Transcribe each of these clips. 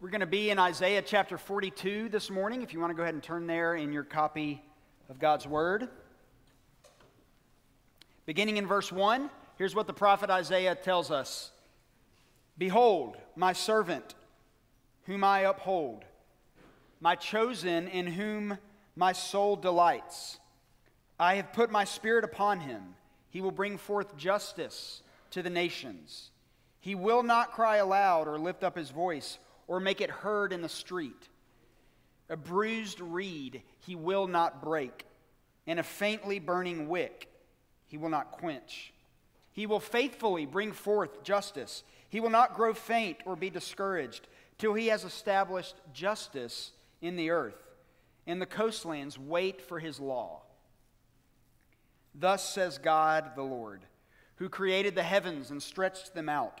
We're going to be in Isaiah chapter 42 this morning. If you want to go ahead and turn there in your copy of God's Word. Beginning in verse 1, here's what the prophet Isaiah tells us Behold, my servant, whom I uphold, my chosen, in whom my soul delights. I have put my spirit upon him. He will bring forth justice to the nations. He will not cry aloud or lift up his voice or make it heard in the street. A bruised reed he will not break, and a faintly burning wick he will not quench. He will faithfully bring forth justice. He will not grow faint or be discouraged till he has established justice in the earth, and the coastlands wait for his law. Thus says God the Lord, who created the heavens and stretched them out,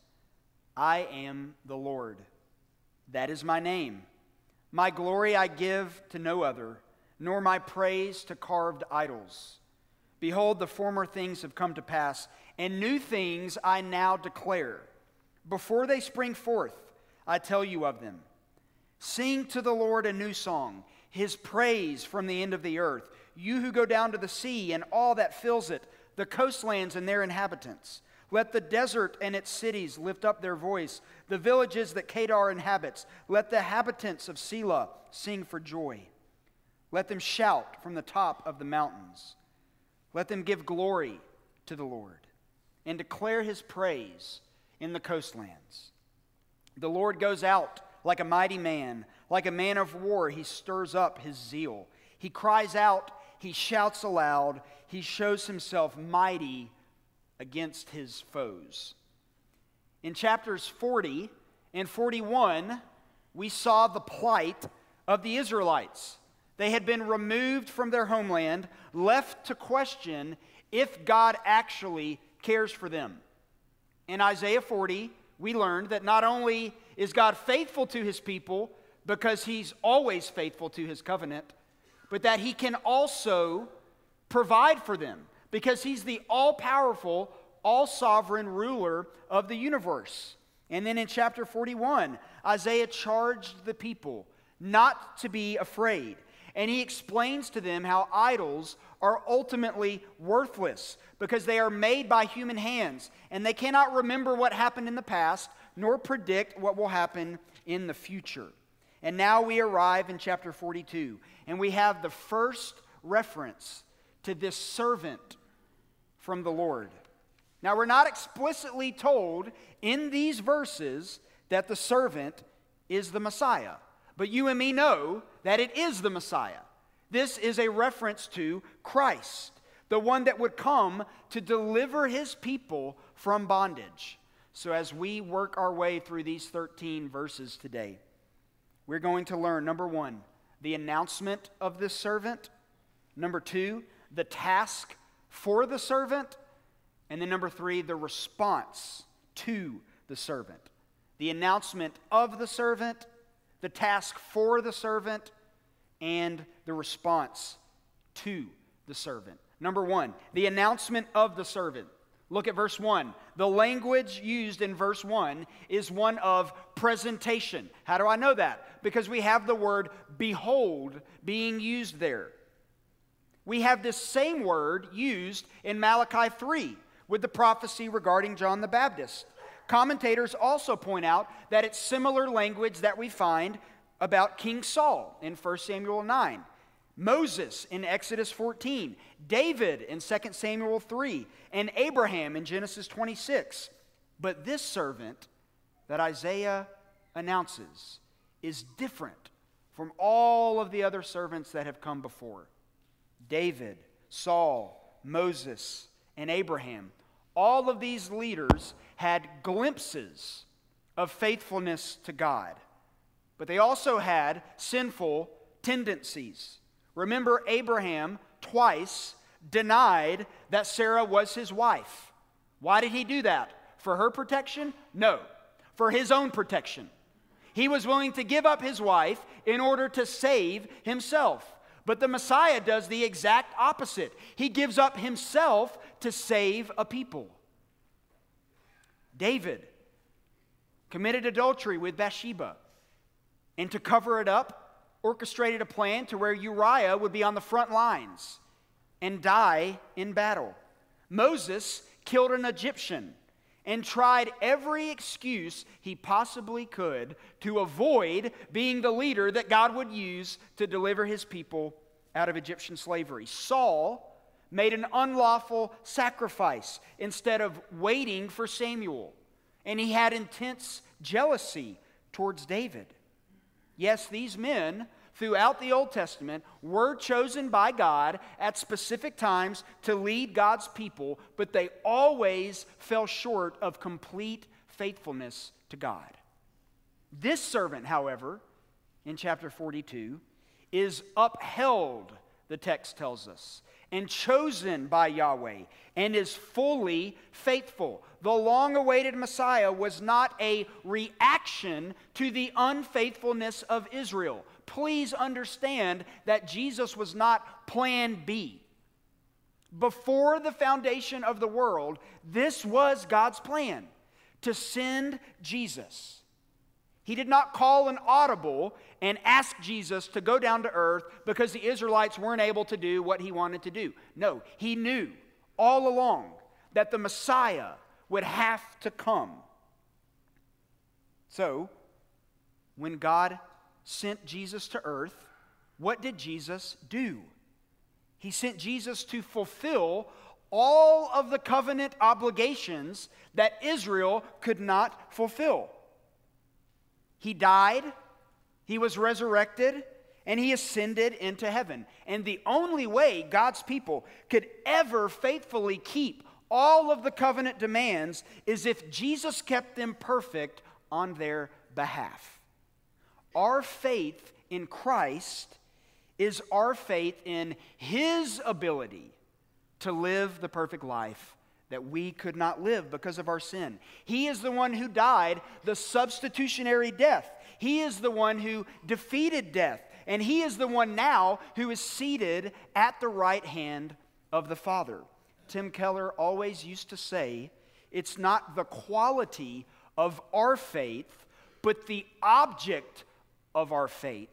I am the Lord. That is my name. My glory I give to no other, nor my praise to carved idols. Behold, the former things have come to pass, and new things I now declare. Before they spring forth, I tell you of them. Sing to the Lord a new song, his praise from the end of the earth. You who go down to the sea and all that fills it, the coastlands and their inhabitants. Let the desert and its cities lift up their voice, the villages that Kedar inhabits. Let the habitants of Sela sing for joy. Let them shout from the top of the mountains. Let them give glory to the Lord and declare his praise in the coastlands. The Lord goes out like a mighty man, like a man of war, he stirs up his zeal. He cries out, he shouts aloud, he shows himself mighty against his foes. In chapters 40 and 41, we saw the plight of the Israelites. They had been removed from their homeland, left to question if God actually cares for them. In Isaiah 40, we learned that not only is God faithful to his people because he's always faithful to his covenant, but that he can also provide for them because he's the all powerful, all sovereign ruler of the universe. And then in chapter 41, Isaiah charged the people not to be afraid. And he explains to them how idols are ultimately worthless because they are made by human hands and they cannot remember what happened in the past nor predict what will happen in the future. And now we arrive in chapter 42 and we have the first reference to this servant from the Lord. Now, we're not explicitly told in these verses that the servant is the Messiah, but you and me know that it is the Messiah. This is a reference to Christ, the one that would come to deliver his people from bondage. So, as we work our way through these 13 verses today, we're going to learn number one, the announcement of this servant, number two, the task for the servant. And then number three, the response to the servant. The announcement of the servant, the task for the servant, and the response to the servant. Number one, the announcement of the servant. Look at verse 1. The language used in verse 1 is one of presentation. How do I know that? Because we have the word behold being used there. We have this same word used in Malachi 3 with the prophecy regarding John the Baptist. Commentators also point out that it's similar language that we find about King Saul in 1 Samuel 9, Moses in Exodus 14, David in 2 Samuel 3, and Abraham in Genesis 26. But this servant that Isaiah announces is different from all of the other servants that have come before. David, Saul, Moses, and Abraham. All of these leaders had glimpses of faithfulness to God. but they also had sinful tendencies. Remember, Abraham twice denied that Sarah was his wife. Why did he do that? For her protection? No, for his own protection. He was willing to give up his wife in order to save himself. But the Messiah does the exact opposite. He gives up himself to save a people. David committed adultery with Bathsheba, and to cover it up, orchestrated a plan to where Uriah would be on the front lines and die in battle. Moses killed an Egyptian and tried every excuse he possibly could to avoid being the leader that God would use to deliver his people out of Egyptian slavery. Saul made an unlawful sacrifice instead of waiting for Samuel, and he had intense jealousy towards David. Yes, these men throughout the Old Testament were chosen by God at specific times to lead God's people, but they always fell short of complete faithfulness to God. This servant, however, in chapter 42, is upheld, the text tells us, and chosen by Yahweh, and is fully faithful. The long awaited Messiah was not a reaction to the unfaithfulness of Israel please understand that Jesus was not plan B. Before the foundation of the world, this was God's plan to send Jesus. He did not call an audible and ask Jesus to go down to earth because the Israelites weren't able to do what he wanted to do. No, he knew all along that the Messiah would have to come. So, when God sent Jesus to earth, what did Jesus do? He sent Jesus to fulfill all of the covenant obligations that Israel could not fulfill. He died, he was resurrected, and he ascended into heaven. And the only way God's people could ever faithfully keep all of the covenant demands is if Jesus kept them perfect on their behalf. Our faith in Christ is our faith in His ability to live the perfect life that we could not live because of our sin. He is the one who died the substitutionary death. He is the one who defeated death. And He is the one now who is seated at the right hand of the Father. Tim Keller always used to say, it's not the quality of our faith, but the object of our faith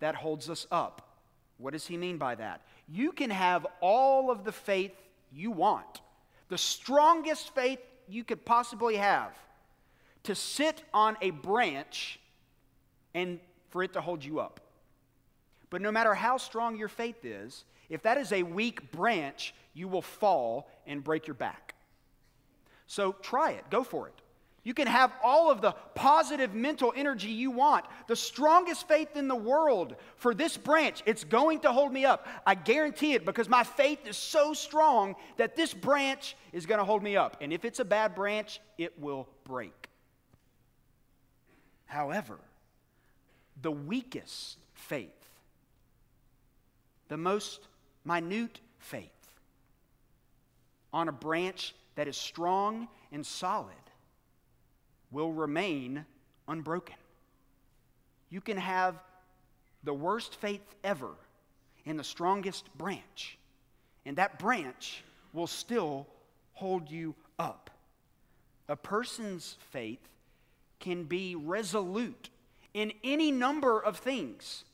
that holds us up. What does he mean by that? You can have all of the faith you want, the strongest faith you could possibly have, to sit on a branch and for it to hold you up. But no matter how strong your faith is, if that is a weak branch, you will fall and break your back. So try it, go for it. You can have all of the positive mental energy you want, the strongest faith in the world for this branch. It's going to hold me up. I guarantee it because my faith is so strong that this branch is going to hold me up. And if it's a bad branch, it will break. However, the weakest faith, the most minute faith on a branch that is strong and solid will remain unbroken. You can have the worst faith ever in the strongest branch, and that branch will still hold you up. A person's faith can be resolute in any number of things.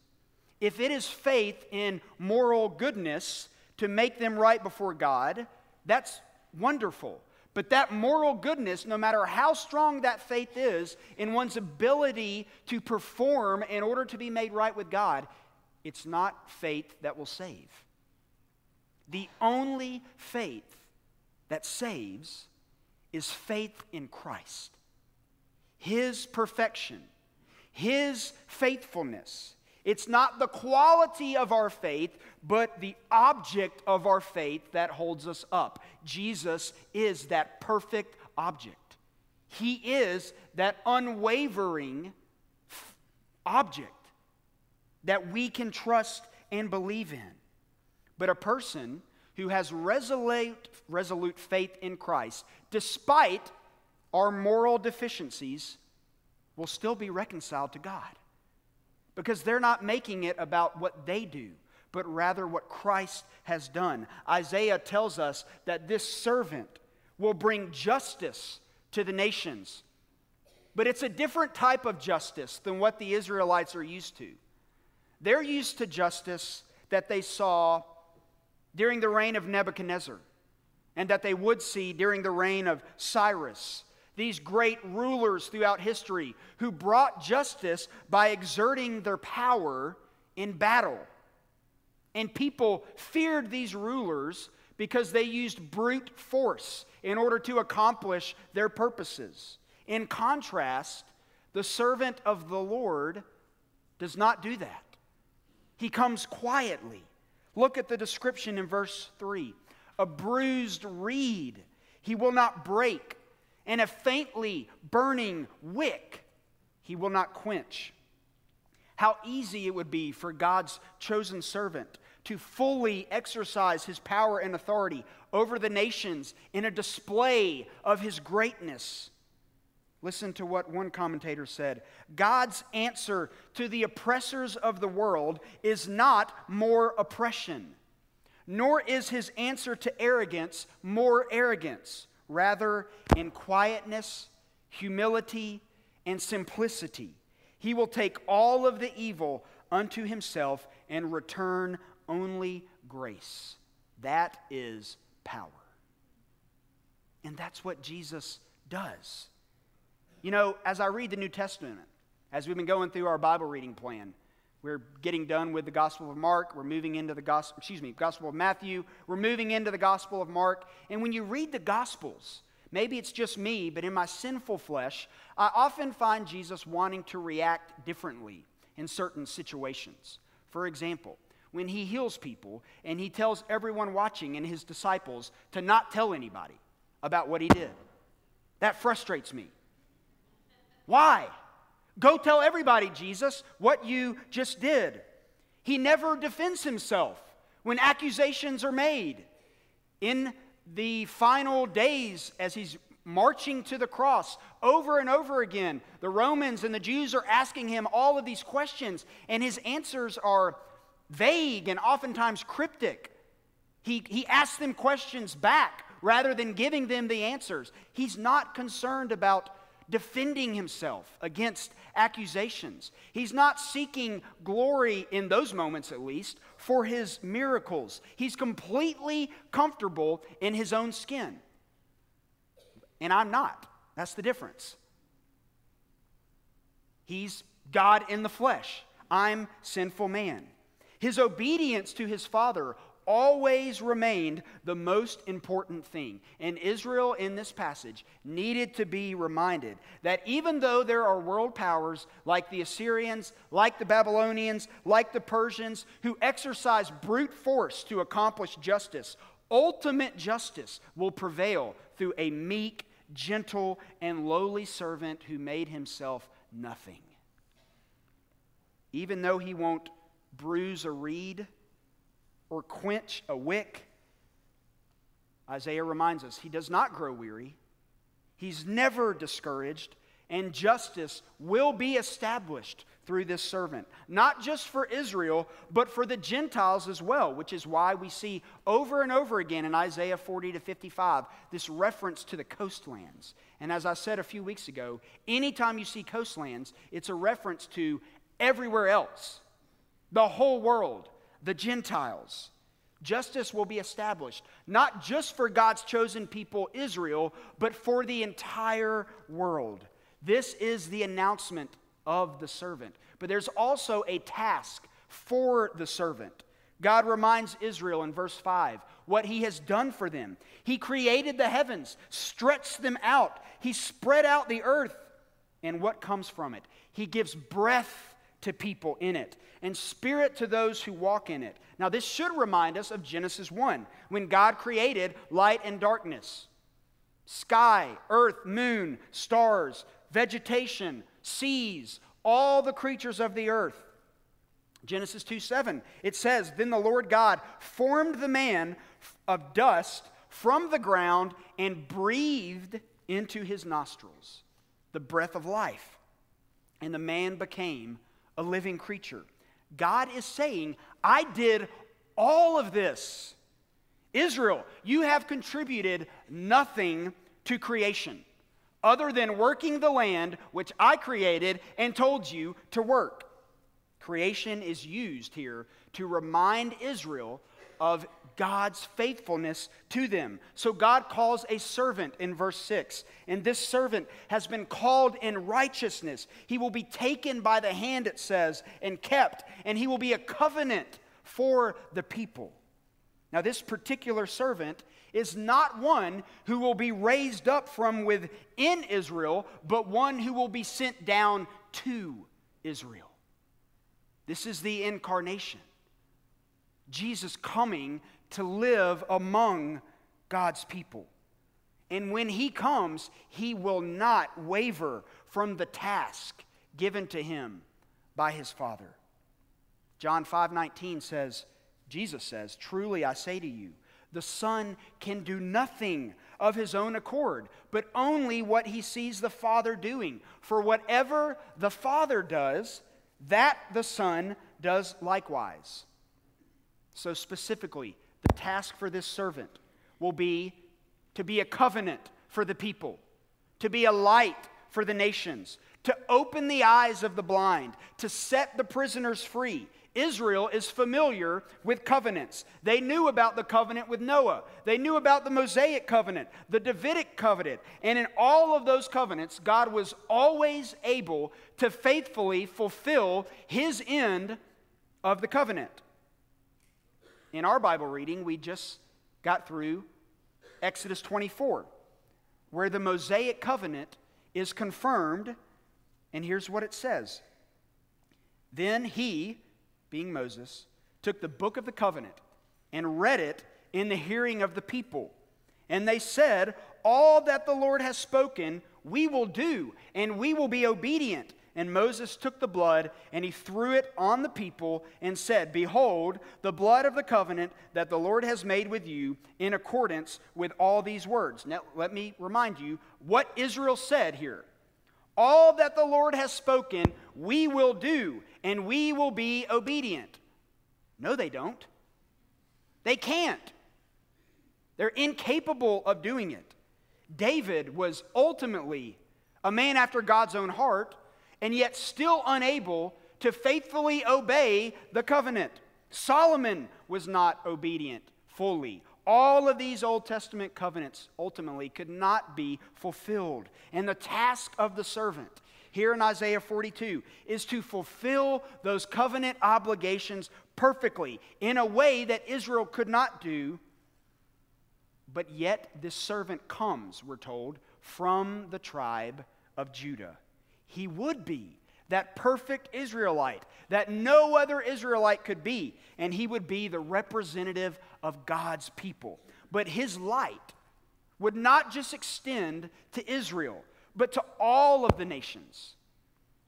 If it is faith in moral goodness to make them right before God, that's wonderful. But that moral goodness, no matter how strong that faith is in one's ability to perform in order to be made right with God, it's not faith that will save. The only faith that saves is faith in Christ. His perfection, His faithfulness, it's not the quality of our faith, but the object of our faith that holds us up. Jesus is that perfect object. He is that unwavering object that we can trust and believe in. But a person who has resolute, resolute faith in Christ, despite our moral deficiencies, will still be reconciled to God. Because they're not making it about what they do, but rather what Christ has done. Isaiah tells us that this servant will bring justice to the nations. But it's a different type of justice than what the Israelites are used to. They're used to justice that they saw during the reign of Nebuchadnezzar and that they would see during the reign of Cyrus. These great rulers throughout history who brought justice by exerting their power in battle. And people feared these rulers because they used brute force in order to accomplish their purposes. In contrast, the servant of the Lord does not do that. He comes quietly. Look at the description in verse 3 a bruised reed he will not break, and a faintly burning wick he will not quench. How easy it would be for God's chosen servant to fully exercise his power and authority over the nations in a display of his greatness. Listen to what one commentator said God's answer to the oppressors of the world is not more oppression, nor is his answer to arrogance more arrogance. Rather, in quietness, humility, and simplicity, he will take all of the evil unto himself and return only grace. That is power. And that's what Jesus does. You know, as I read the New Testament, as we've been going through our Bible reading plan, we're getting done with the Gospel of Mark. We're moving into the Gospel, excuse me, Gospel of Matthew. We're moving into the Gospel of Mark. And when you read the Gospels, maybe it's just me, but in my sinful flesh, I often find Jesus wanting to react differently in certain situations. For example, when he heals people and he tells everyone watching and his disciples to not tell anybody about what he did. That frustrates me. Why? Go tell everybody, Jesus, what you just did. He never defends himself when accusations are made. In the final days, as he's marching to the cross over and over again, the Romans and the Jews are asking him all of these questions, and his answers are vague and oftentimes cryptic. He, he asks them questions back rather than giving them the answers. He's not concerned about defending himself against accusations. He's not seeking glory in those moments, at least, for his miracles. He's completely comfortable in his own skin. And I'm not. That's the difference. He's God in the flesh. I'm sinful man. His obedience to his father always remained the most important thing. And Israel, in this passage, needed to be reminded that even though there are world powers like the Assyrians, like the Babylonians, like the Persians, who exercise brute force to accomplish justice, ultimate justice will prevail through a meek, gentle, and lowly servant who made himself nothing. Even though he won't bruise a reed or quench a wick. Isaiah reminds us he does not grow weary, he's never discouraged, and justice will be established through this servant, not just for Israel, but for the Gentiles as well, which is why we see over and over again in Isaiah 40 to 55 this reference to the coastlands. And as I said a few weeks ago, anytime you see coastlands, it's a reference to everywhere else the whole world, the Gentiles. Justice will be established, not just for God's chosen people, Israel, but for the entire world. This is the announcement of the servant. But there's also a task for the servant. God reminds Israel in verse 5 what he has done for them. He created the heavens, stretched them out, he spread out the earth, and what comes from it? He gives breath to people in it, and spirit to those who walk in it. Now, this should remind us of Genesis 1, when God created light and darkness sky, earth, moon, stars, vegetation, seas, all the creatures of the earth. Genesis 2 7, it says, Then the Lord God formed the man of dust from the ground and breathed into his nostrils the breath of life. And the man became a living creature. God is saying, I did all of this. Israel, you have contributed nothing to creation other than working the land which I created and told you to work. Creation is used here to remind Israel of God's faithfulness to them. So God calls a servant in verse 6, and this servant has been called in righteousness. He will be taken by the hand, it says, and kept, and he will be a covenant for the people. Now, this particular servant is not one who will be raised up from within Israel, but one who will be sent down to Israel. This is the incarnation. Jesus coming to live among God's people. And when he comes, he will not waver from the task given to him by his Father. John 5:19 says, Jesus says, Truly I say to you, the Son can do nothing of his own accord, but only what he sees the Father doing. For whatever the Father does, that the Son does likewise. So, specifically, the task for this servant will be to be a covenant for the people, to be a light for the nations, to open the eyes of the blind, to set the prisoners free, Israel is familiar with covenants. They knew about the covenant with Noah. They knew about the Mosaic covenant, the Davidic covenant. And in all of those covenants, God was always able to faithfully fulfill his end of the covenant. In our Bible reading, we just got through Exodus 24, where the Mosaic covenant is confirmed. And here's what it says Then he, being Moses, took the book of the covenant and read it in the hearing of the people. And they said, All that the Lord has spoken, we will do, and we will be obedient. And Moses took the blood and he threw it on the people and said, Behold, the blood of the covenant that the Lord has made with you in accordance with all these words. Now, let me remind you what Israel said here. All that the Lord has spoken, we will do, and we will be obedient. No, they don't. They can't. They're incapable of doing it. David was ultimately a man after God's own heart, and yet still unable to faithfully obey the covenant. Solomon was not obedient fully. All of these Old Testament covenants ultimately could not be fulfilled. And the task of the servant here in Isaiah 42 is to fulfill those covenant obligations perfectly in a way that Israel could not do. But yet, this servant comes, we're told, from the tribe of Judah. He would be that perfect Israelite that no other Israelite could be, and he would be the representative of God's people. But his light would not just extend to Israel, but to all of the nations.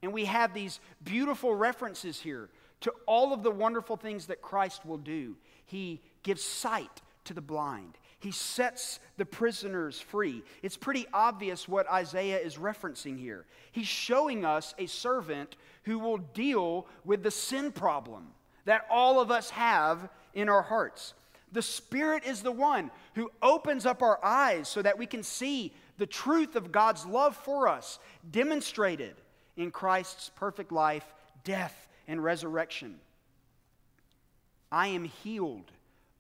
And we have these beautiful references here to all of the wonderful things that Christ will do. He gives sight to the blind, he sets the prisoners free. It's pretty obvious what Isaiah is referencing here. He's showing us a servant who will deal with the sin problem that all of us have in our hearts. The Spirit is the one who opens up our eyes so that we can see the truth of God's love for us demonstrated in Christ's perfect life, death, and resurrection. I am healed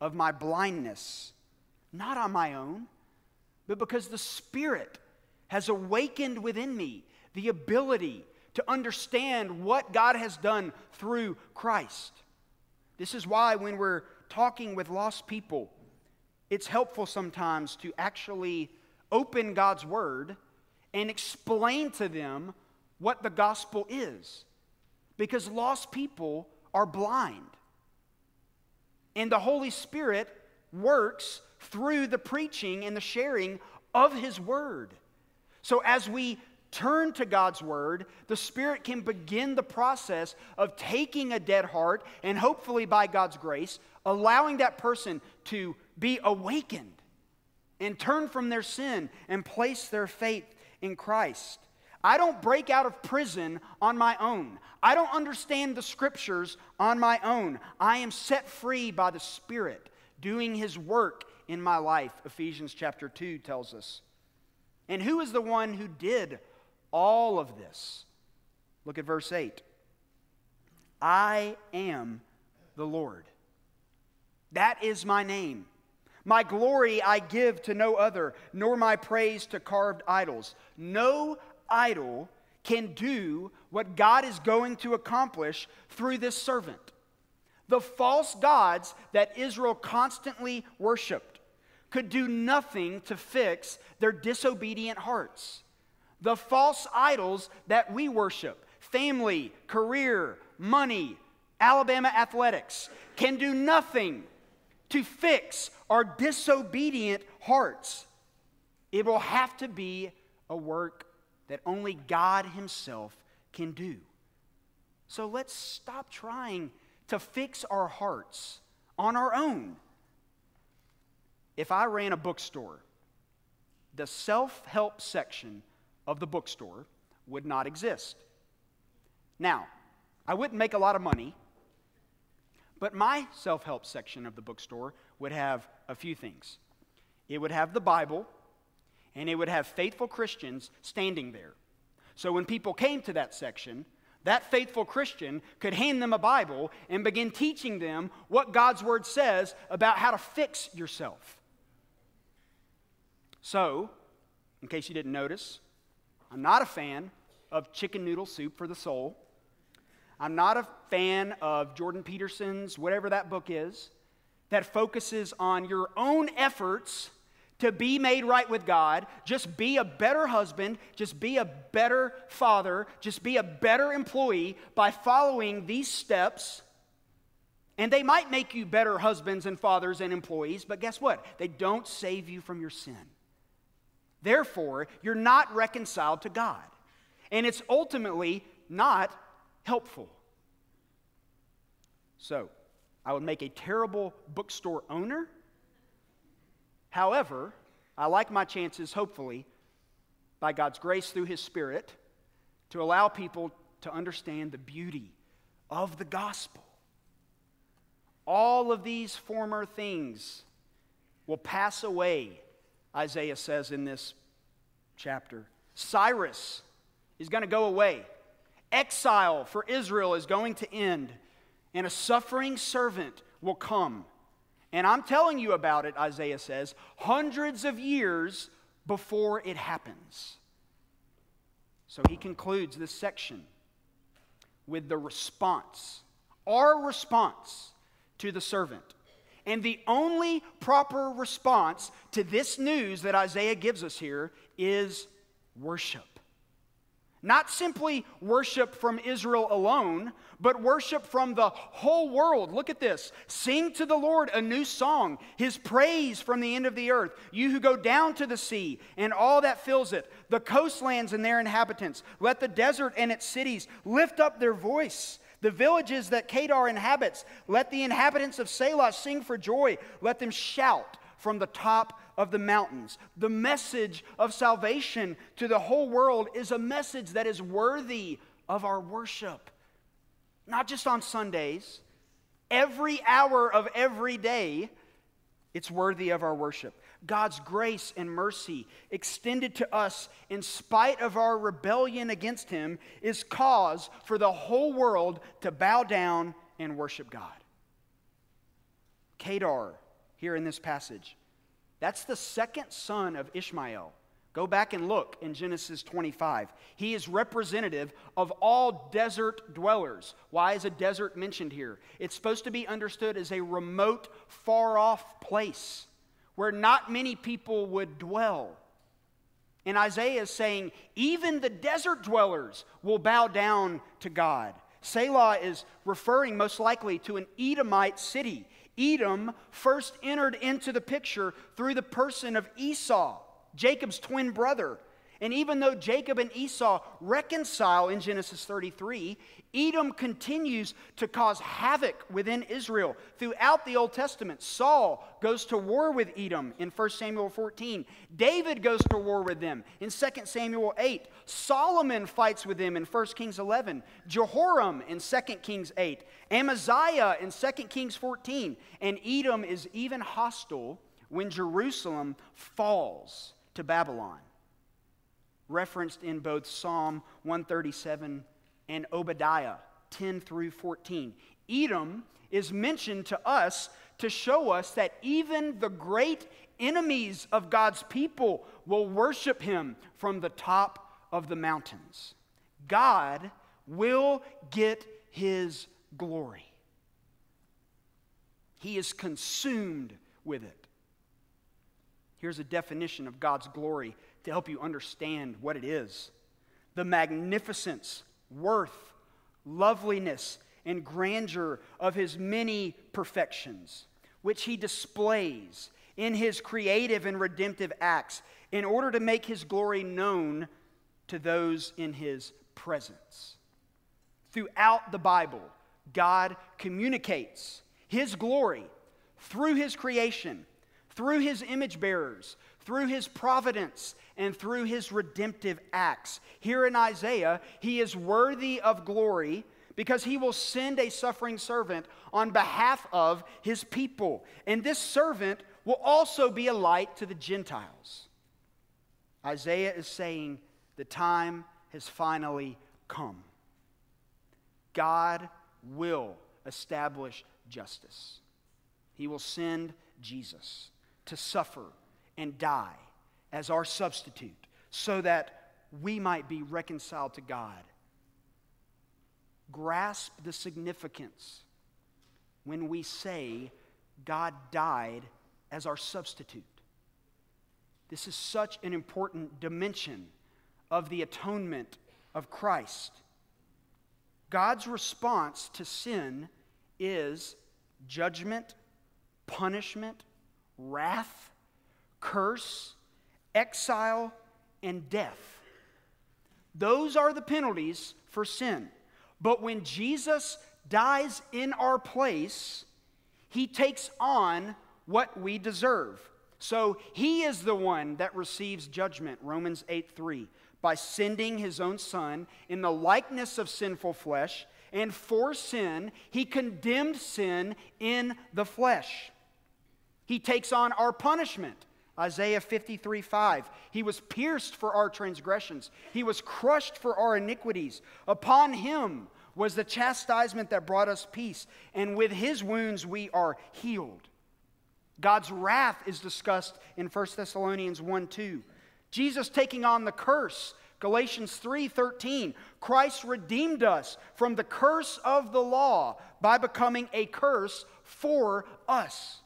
of my blindness not on my own, but because the Spirit has awakened within me the ability to understand what God has done through Christ. This is why, when we're talking with lost people, it's helpful sometimes to actually open God's Word and explain to them what the gospel is. Because lost people are blind. And the Holy Spirit works through the preaching and the sharing of His Word. So as we turn to God's word, the Spirit can begin the process of taking a dead heart and hopefully by God's grace, allowing that person to be awakened and turn from their sin and place their faith in Christ. I don't break out of prison on my own. I don't understand the scriptures on my own. I am set free by the Spirit doing his work in my life, Ephesians chapter 2 tells us. And who is the one who did all of this? Look at verse 8. I am the Lord. That is my name. My glory I give to no other, nor my praise to carved idols. No idol can do what God is going to accomplish through this servant. The false gods that Israel constantly worshiped could do nothing to fix their disobedient hearts. The false idols that we worship, family, career, money, Alabama athletics, can do nothing to fix our disobedient hearts. It will have to be a work that only God Himself can do. So let's stop trying to fix our hearts on our own. If I ran a bookstore, the self help section of the bookstore would not exist. Now, I wouldn't make a lot of money, but my self help section of the bookstore would have a few things. It would have the Bible, and it would have faithful Christians standing there. So when people came to that section, that faithful Christian could hand them a Bible and begin teaching them what God's Word says about how to fix yourself. So, in case you didn't notice, I'm not a fan of chicken noodle soup for the soul. I'm not a fan of Jordan Peterson's, whatever that book is, that focuses on your own efforts to be made right with God, just be a better husband, just be a better father, just be a better employee by following these steps. And they might make you better husbands and fathers and employees, but guess what? They don't save you from your sin. Therefore, you're not reconciled to God. And it's ultimately not helpful. So, I would make a terrible bookstore owner However, I like my chances, hopefully, by God's grace through His Spirit, to allow people to understand the beauty of the gospel. All of these former things will pass away, Isaiah says in this chapter. Cyrus is going to go away. Exile for Israel is going to end, and a suffering servant will come and I'm telling you about it, Isaiah says, hundreds of years before it happens. So he concludes this section with the response, our response to the servant. And the only proper response to this news that Isaiah gives us here is worship. Not simply worship from Israel alone, but worship from the whole world. Look at this. Sing to the Lord a new song, his praise from the end of the earth. You who go down to the sea and all that fills it, the coastlands and their inhabitants. Let the desert and its cities lift up their voice. The villages that Kedar inhabits, let the inhabitants of Sela sing for joy. Let them shout from the top of the mountains. The message of salvation to the whole world is a message that is worthy of our worship. Not just on Sundays, every hour of every day, it's worthy of our worship. God's grace and mercy extended to us in spite of our rebellion against Him is cause for the whole world to bow down and worship God. Kedar, here in this passage, that's the second son of Ishmael. Go back and look in Genesis 25. He is representative of all desert dwellers. Why is a desert mentioned here? It's supposed to be understood as a remote, far off place where not many people would dwell. And Isaiah is saying, even the desert dwellers will bow down to God. Sela is referring most likely to an Edomite city. Edom first entered into the picture through the person of Esau, Jacob's twin brother. And even though Jacob and Esau reconcile in Genesis 33, Edom continues to cause havoc within Israel. Throughout the Old Testament, Saul goes to war with Edom in 1 Samuel 14. David goes to war with them in 2 Samuel 8. Solomon fights with them in 1 Kings 11. Jehoram in 2 Kings 8. Amaziah in 2 Kings 14. And Edom is even hostile when Jerusalem falls to Babylon referenced in both Psalm 137 and Obadiah 10 through 14. Edom is mentioned to us to show us that even the great enemies of God's people will worship him from the top of the mountains. God will get his glory. He is consumed with it. Here's a definition of God's glory to help you understand what it is the magnificence, worth, loveliness, and grandeur of his many perfections, which he displays in his creative and redemptive acts in order to make his glory known to those in his presence. Throughout the Bible, God communicates his glory through his creation, through his image bearers, through his providence and through his redemptive acts. Here in Isaiah, he is worthy of glory because he will send a suffering servant on behalf of his people. And this servant will also be a light to the Gentiles. Isaiah is saying the time has finally come. God will establish justice. He will send Jesus to suffer and die as our substitute so that we might be reconciled to God. Grasp the significance when we say God died as our substitute. This is such an important dimension of the atonement of Christ. God's response to sin is judgment, punishment, wrath, curse, exile, and death. Those are the penalties for sin. But when Jesus dies in our place, he takes on what we deserve. So he is the one that receives judgment, Romans 8 3, by sending his own son in the likeness of sinful flesh. And for sin, he condemned sin in the flesh. He takes on our punishment Isaiah 53 5. He was pierced for our transgressions, he was crushed for our iniquities. Upon him was the chastisement that brought us peace, and with his wounds we are healed. God's wrath is discussed in 1 Thessalonians 1 2. Jesus taking on the curse. Galatians 3:13 Christ redeemed us from the curse of the law by becoming a curse for us.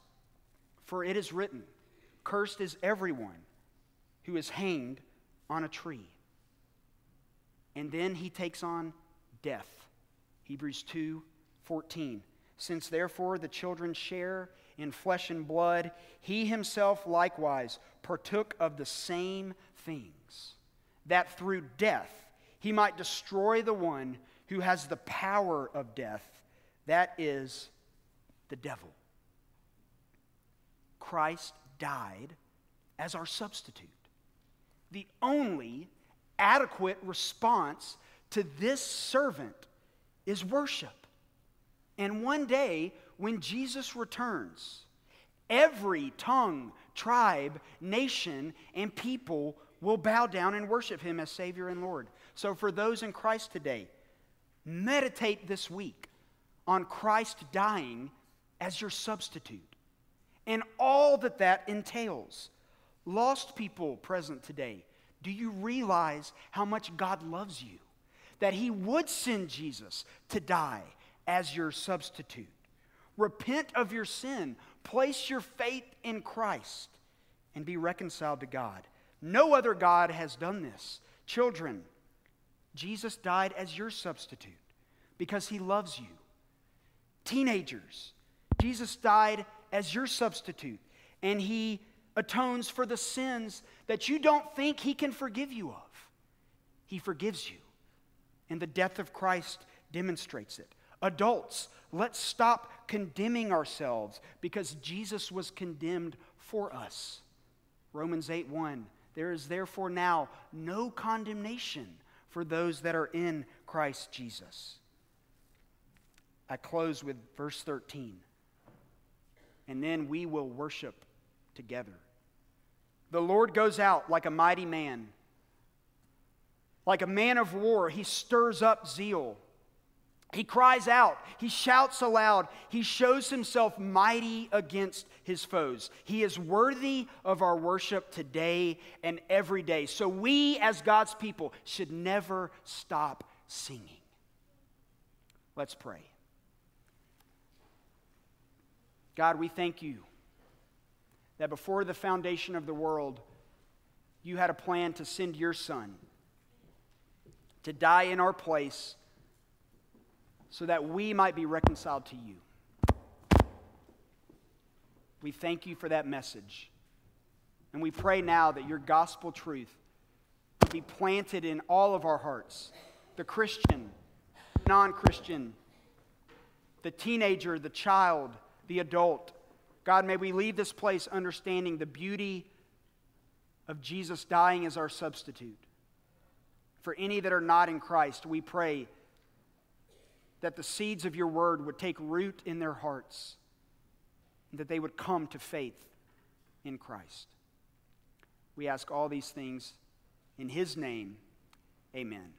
For it is written, Cursed is everyone who is hanged on a tree. And then he takes on death. Hebrews 2 14. Since therefore the children share in flesh and blood, he himself likewise partook of the same things, that through death he might destroy the one who has the power of death, that is, the devil. Christ died as our substitute. The only adequate response to this servant is worship. And one day, when Jesus returns, every tongue, tribe, nation, and people will bow down and worship him as Savior and Lord. So, for those in Christ today, meditate this week on Christ dying as your substitute and all that that entails. Lost people present today, do you realize how much God loves you? That He would send Jesus to die as your substitute. Repent of your sin, place your faith in Christ, and be reconciled to God. No other God has done this. Children, Jesus died as your substitute because He loves you. Teenagers, Jesus died as your substitute, and he atones for the sins that you don't think he can forgive you of. He forgives you. And the death of Christ demonstrates it. Adults, let's stop condemning ourselves because Jesus was condemned for us. Romans 8 1. There is therefore now no condemnation for those that are in Christ Jesus. I close with verse 13. And then we will worship together. The Lord goes out like a mighty man. Like a man of war, he stirs up zeal. He cries out, he shouts aloud, he shows himself mighty against his foes. He is worthy of our worship today and every day. So we, as God's people, should never stop singing. Let's pray. God, we thank you that before the foundation of the world, you had a plan to send your son to die in our place so that we might be reconciled to you. We thank you for that message. And we pray now that your gospel truth be planted in all of our hearts the Christian, non Christian, the teenager, the child, the adult. God, may we leave this place understanding the beauty of Jesus dying as our substitute. For any that are not in Christ, we pray that the seeds of your word would take root in their hearts, and that they would come to faith in Christ. We ask all these things in his name. Amen.